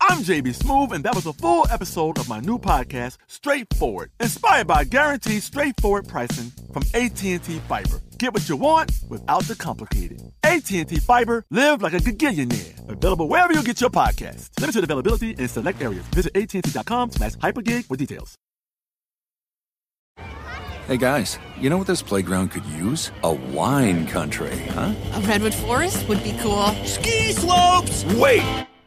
I'm JB Smoove, and that was a full episode of my new podcast, Straightforward, inspired by guaranteed straightforward pricing from AT&T Fiber. Get what you want without the complicated. AT&T Fiber, live like a gigillionaire. Available wherever you get your podcast. Limited availability in select areas. Visit AT&T.com slash hypergig for details. Hey guys, you know what this playground could use? A wine country, huh? A redwood forest would be cool. Ski slopes! Wait!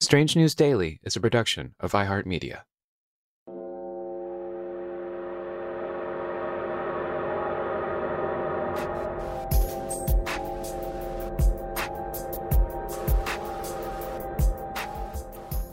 Strange News Daily is a production of iHeartMedia.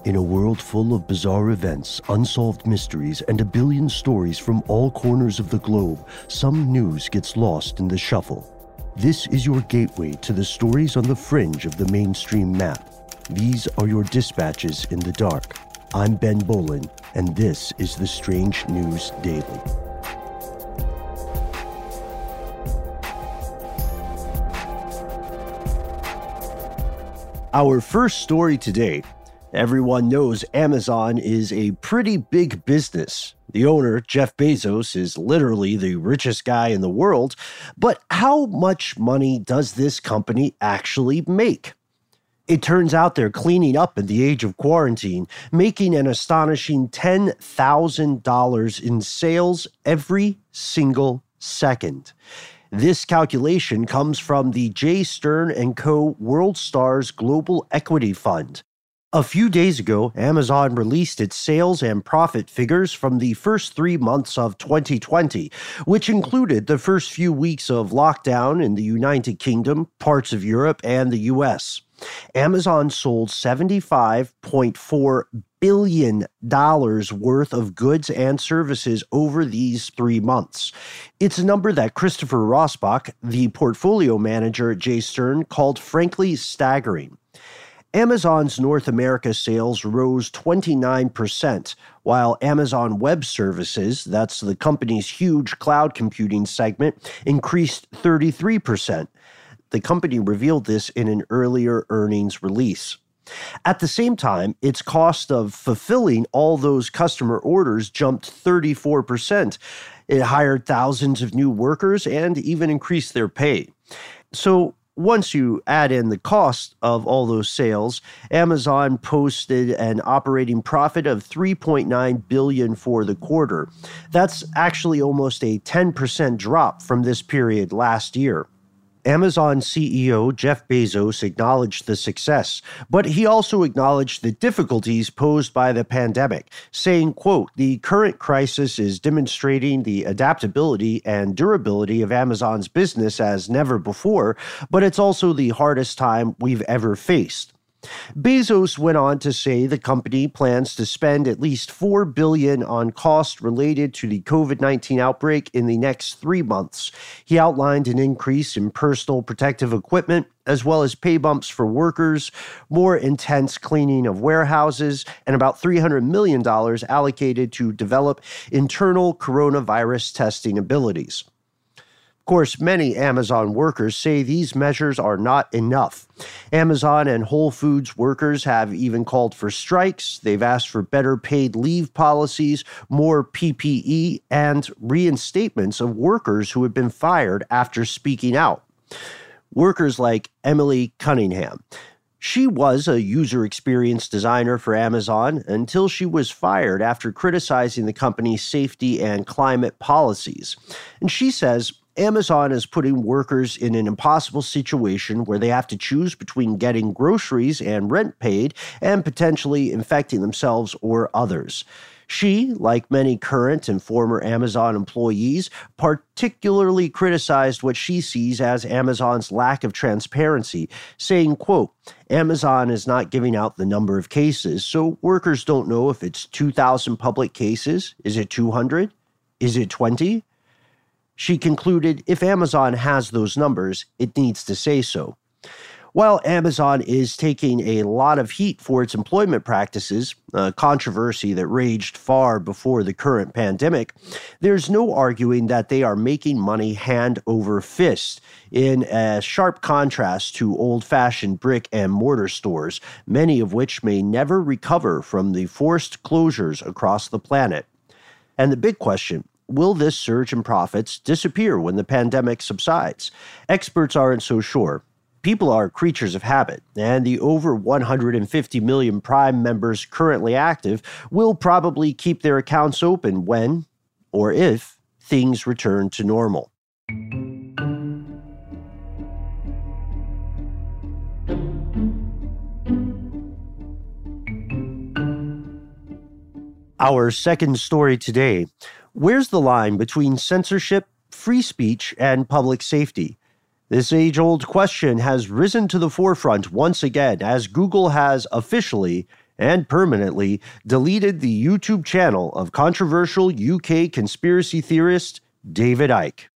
In a world full of bizarre events, unsolved mysteries, and a billion stories from all corners of the globe, some news gets lost in the shuffle. This is your gateway to the stories on the fringe of the mainstream map. These are your dispatches in the dark. I'm Ben Bowlin, and this is the Strange News Daily. Our first story today everyone knows Amazon is a pretty big business. The owner, Jeff Bezos, is literally the richest guy in the world. But how much money does this company actually make? It turns out they're cleaning up in the age of quarantine, making an astonishing $10,000 in sales every single second. This calculation comes from the J. Stern and Co. World Stars Global Equity Fund. A few days ago, Amazon released its sales and profit figures from the first three months of 2020, which included the first few weeks of lockdown in the United Kingdom, parts of Europe, and the US. Amazon sold $75.4 billion worth of goods and services over these three months. It's a number that Christopher Rossbach, the portfolio manager at J. Stern, called frankly staggering. Amazon's North America sales rose 29%, while Amazon Web Services, that's the company's huge cloud computing segment, increased 33%. The company revealed this in an earlier earnings release. At the same time, its cost of fulfilling all those customer orders jumped 34%. It hired thousands of new workers and even increased their pay. So, once you add in the cost of all those sales, Amazon posted an operating profit of 3.9 billion for the quarter. That's actually almost a 10% drop from this period last year. Amazon CEO Jeff Bezos acknowledged the success, but he also acknowledged the difficulties posed by the pandemic, saying, quote, "The current crisis is demonstrating the adaptability and durability of Amazon's business as never before, but it's also the hardest time we've ever faced." Bezos went on to say the company plans to spend at least 4 billion on costs related to the COVID-19 outbreak in the next 3 months. He outlined an increase in personal protective equipment as well as pay bumps for workers, more intense cleaning of warehouses, and about $300 million allocated to develop internal coronavirus testing abilities. Of course, many Amazon workers say these measures are not enough. Amazon and Whole Foods workers have even called for strikes. They've asked for better paid leave policies, more PPE, and reinstatements of workers who have been fired after speaking out. Workers like Emily Cunningham. She was a user experience designer for Amazon until she was fired after criticizing the company's safety and climate policies. And she says Amazon is putting workers in an impossible situation where they have to choose between getting groceries and rent paid and potentially infecting themselves or others. She, like many current and former Amazon employees, particularly criticized what she sees as Amazon's lack of transparency, saying, quote, Amazon is not giving out the number of cases, so workers don't know if it's 2,000 public cases. Is it 200? Is it 20? She concluded if Amazon has those numbers, it needs to say so. While Amazon is taking a lot of heat for its employment practices, a controversy that raged far before the current pandemic, there's no arguing that they are making money hand over fist in a sharp contrast to old fashioned brick and mortar stores, many of which may never recover from the forced closures across the planet. And the big question will this surge in profits disappear when the pandemic subsides? Experts aren't so sure. People are creatures of habit, and the over 150 million Prime members currently active will probably keep their accounts open when, or if, things return to normal. Our second story today Where's the line between censorship, free speech, and public safety? This age old question has risen to the forefront once again as Google has officially and permanently deleted the YouTube channel of controversial UK conspiracy theorist David Icke.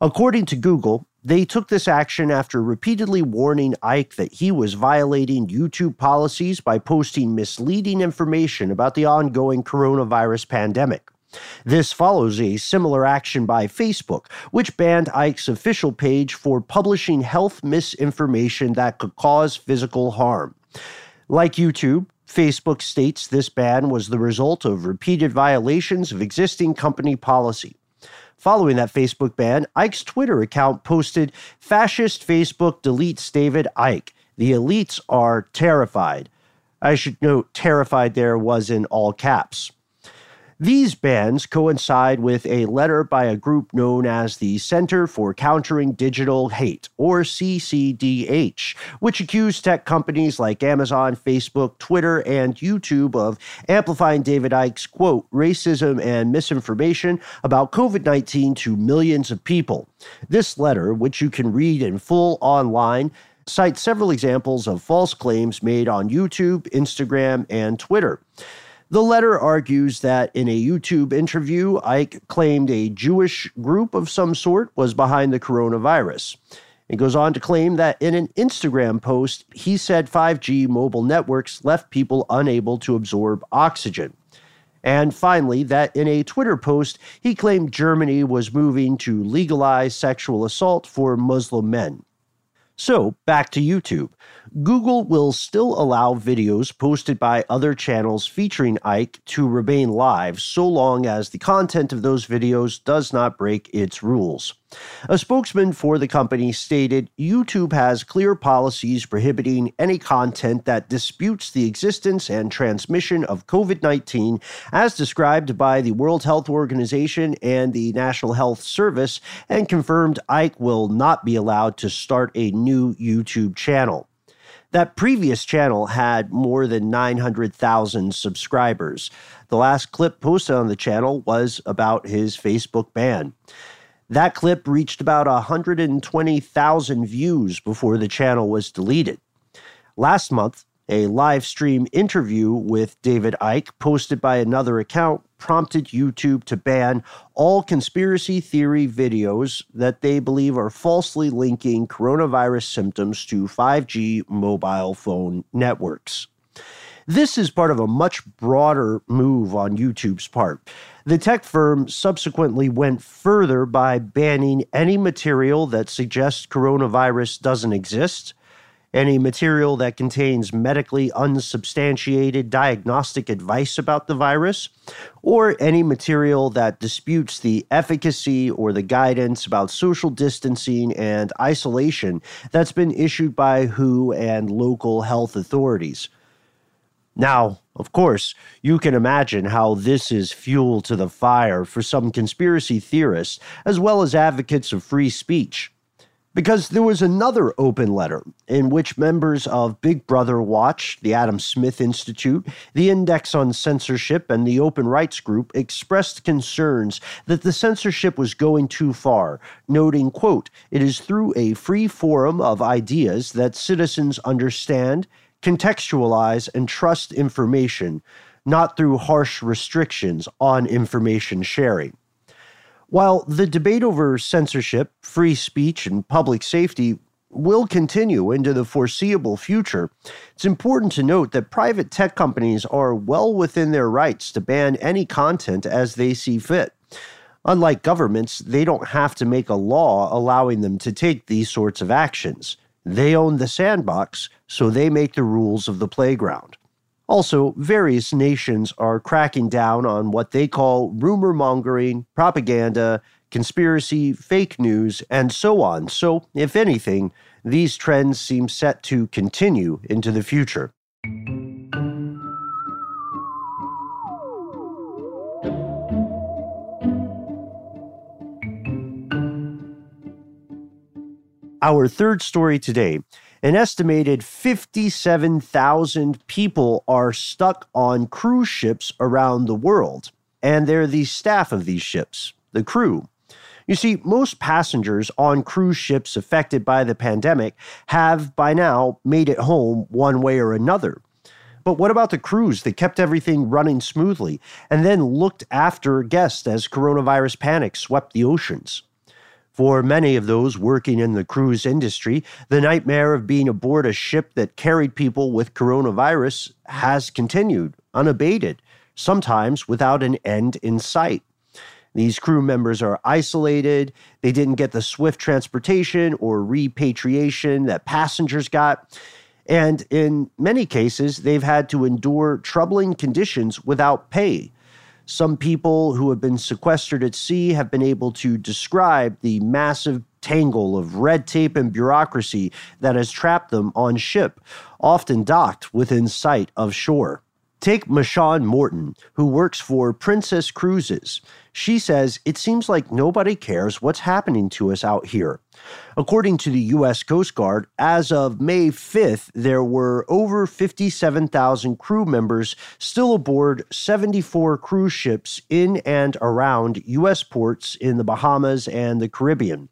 According to Google, they took this action after repeatedly warning Icke that he was violating YouTube policies by posting misleading information about the ongoing coronavirus pandemic. This follows a similar action by Facebook, which banned Icke's official page for publishing health misinformation that could cause physical harm. Like YouTube, Facebook states this ban was the result of repeated violations of existing company policy. Following that Facebook ban, Icke's Twitter account posted Fascist Facebook deletes David Icke. The elites are terrified. I should note, terrified there was in all caps. These bans coincide with a letter by a group known as the Center for Countering Digital Hate, or CCDH, which accused tech companies like Amazon, Facebook, Twitter, and YouTube of amplifying David Icke's quote, racism and misinformation about COVID 19 to millions of people. This letter, which you can read in full online, cites several examples of false claims made on YouTube, Instagram, and Twitter. The letter argues that in a YouTube interview, Icke claimed a Jewish group of some sort was behind the coronavirus. It goes on to claim that in an Instagram post, he said 5G mobile networks left people unable to absorb oxygen. And finally, that in a Twitter post, he claimed Germany was moving to legalize sexual assault for Muslim men. So, back to YouTube. Google will still allow videos posted by other channels featuring Icke to remain live so long as the content of those videos does not break its rules. A spokesman for the company stated YouTube has clear policies prohibiting any content that disputes the existence and transmission of COVID 19 as described by the World Health Organization and the National Health Service, and confirmed Icke will not be allowed to start a new YouTube channel. That previous channel had more than 900,000 subscribers. The last clip posted on the channel was about his Facebook ban. That clip reached about 120,000 views before the channel was deleted. Last month, a live stream interview with David Icke, posted by another account, prompted YouTube to ban all conspiracy theory videos that they believe are falsely linking coronavirus symptoms to 5G mobile phone networks. This is part of a much broader move on YouTube's part. The tech firm subsequently went further by banning any material that suggests coronavirus doesn't exist, any material that contains medically unsubstantiated diagnostic advice about the virus, or any material that disputes the efficacy or the guidance about social distancing and isolation that's been issued by WHO and local health authorities. Now, of course, you can imagine how this is fuel to the fire for some conspiracy theorists as well as advocates of free speech. Because there was another open letter in which members of Big Brother Watch, the Adam Smith Institute, the Index on Censorship, and the Open Rights Group expressed concerns that the censorship was going too far, noting, quote, it is through a free forum of ideas that citizens understand, contextualize, and trust information, not through harsh restrictions on information sharing. While the debate over censorship, free speech, and public safety will continue into the foreseeable future, it's important to note that private tech companies are well within their rights to ban any content as they see fit. Unlike governments, they don't have to make a law allowing them to take these sorts of actions. They own the sandbox, so they make the rules of the playground. Also, various nations are cracking down on what they call rumor mongering, propaganda, conspiracy, fake news, and so on. So, if anything, these trends seem set to continue into the future. Our third story today an estimated 57,000 people are stuck on cruise ships around the world, and they're the staff of these ships, the crew. You see, most passengers on cruise ships affected by the pandemic have by now made it home one way or another. But what about the crews that kept everything running smoothly and then looked after guests as coronavirus panic swept the oceans? For many of those working in the cruise industry, the nightmare of being aboard a ship that carried people with coronavirus has continued, unabated, sometimes without an end in sight. These crew members are isolated. They didn't get the swift transportation or repatriation that passengers got. And in many cases, they've had to endure troubling conditions without pay some people who have been sequestered at sea have been able to describe the massive tangle of red tape and bureaucracy that has trapped them on ship, often docked within sight of shore. Take Michonne Morton, who works for Princess Cruises. She says it seems like nobody cares what's happening to us out here. According to the U.S. Coast Guard, as of May 5th, there were over 57,000 crew members still aboard 74 cruise ships in and around U.S. ports in the Bahamas and the Caribbean.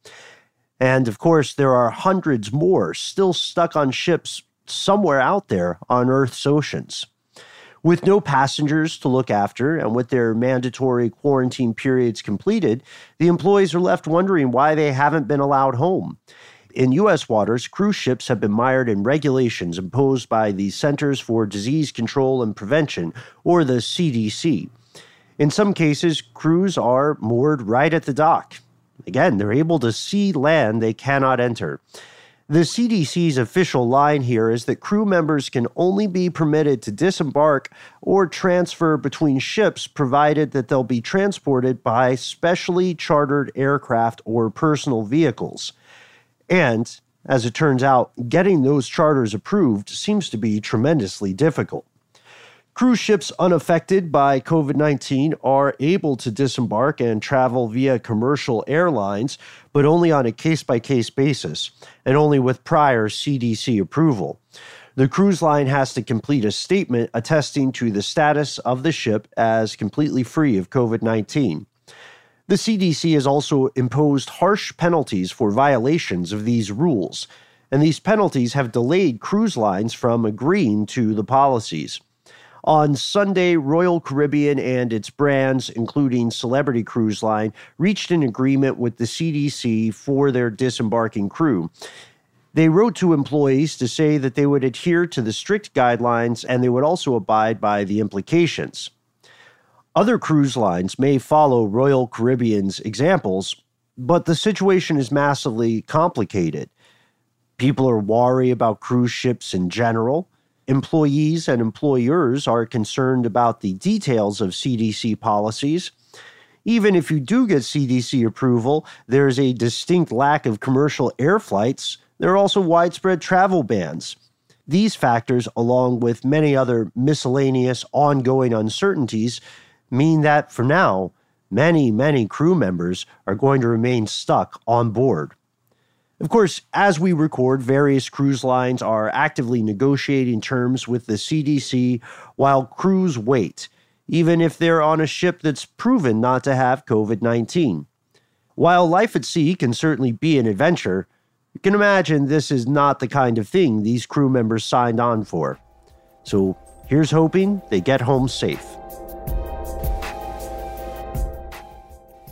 And of course, there are hundreds more still stuck on ships somewhere out there on Earth's oceans. With no passengers to look after and with their mandatory quarantine periods completed, the employees are left wondering why they haven't been allowed home. In U.S. waters, cruise ships have been mired in regulations imposed by the Centers for Disease Control and Prevention, or the CDC. In some cases, crews are moored right at the dock. Again, they're able to see land they cannot enter. The CDC's official line here is that crew members can only be permitted to disembark or transfer between ships provided that they'll be transported by specially chartered aircraft or personal vehicles. And, as it turns out, getting those charters approved seems to be tremendously difficult. Cruise ships unaffected by COVID 19 are able to disembark and travel via commercial airlines, but only on a case by case basis and only with prior CDC approval. The cruise line has to complete a statement attesting to the status of the ship as completely free of COVID 19. The CDC has also imposed harsh penalties for violations of these rules, and these penalties have delayed cruise lines from agreeing to the policies. On Sunday, Royal Caribbean and its brands, including Celebrity Cruise Line, reached an agreement with the CDC for their disembarking crew. They wrote to employees to say that they would adhere to the strict guidelines and they would also abide by the implications. Other cruise lines may follow Royal Caribbean's examples, but the situation is massively complicated. People are wary about cruise ships in general. Employees and employers are concerned about the details of CDC policies. Even if you do get CDC approval, there's a distinct lack of commercial air flights. There are also widespread travel bans. These factors, along with many other miscellaneous ongoing uncertainties, mean that for now, many, many crew members are going to remain stuck on board. Of course, as we record, various cruise lines are actively negotiating terms with the CDC while crews wait, even if they're on a ship that's proven not to have COVID 19. While life at sea can certainly be an adventure, you can imagine this is not the kind of thing these crew members signed on for. So here's hoping they get home safe.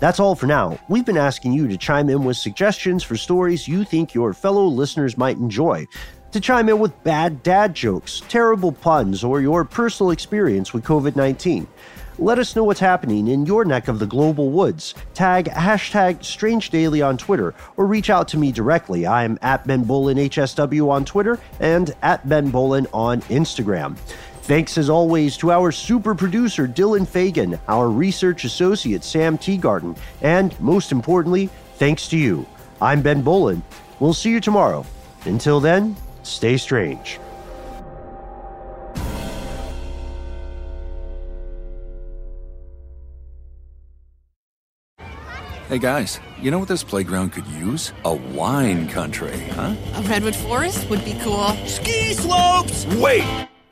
That's all for now. We've been asking you to chime in with suggestions for stories you think your fellow listeners might enjoy. To chime in with bad dad jokes, terrible puns, or your personal experience with COVID 19. Let us know what's happening in your neck of the global woods. Tag hashtag Strange Daily on Twitter or reach out to me directly. I'm at Ben Bowlin HSW on Twitter and at Ben Bowlin on Instagram. Thanks as always to our super producer Dylan Fagan, our research associate Sam Teagarden, and most importantly, thanks to you. I'm Ben Bowlin. We'll see you tomorrow. Until then, stay strange. Hey guys, you know what this playground could use? A wine country, huh? A redwood forest would be cool. Ski slopes! Wait!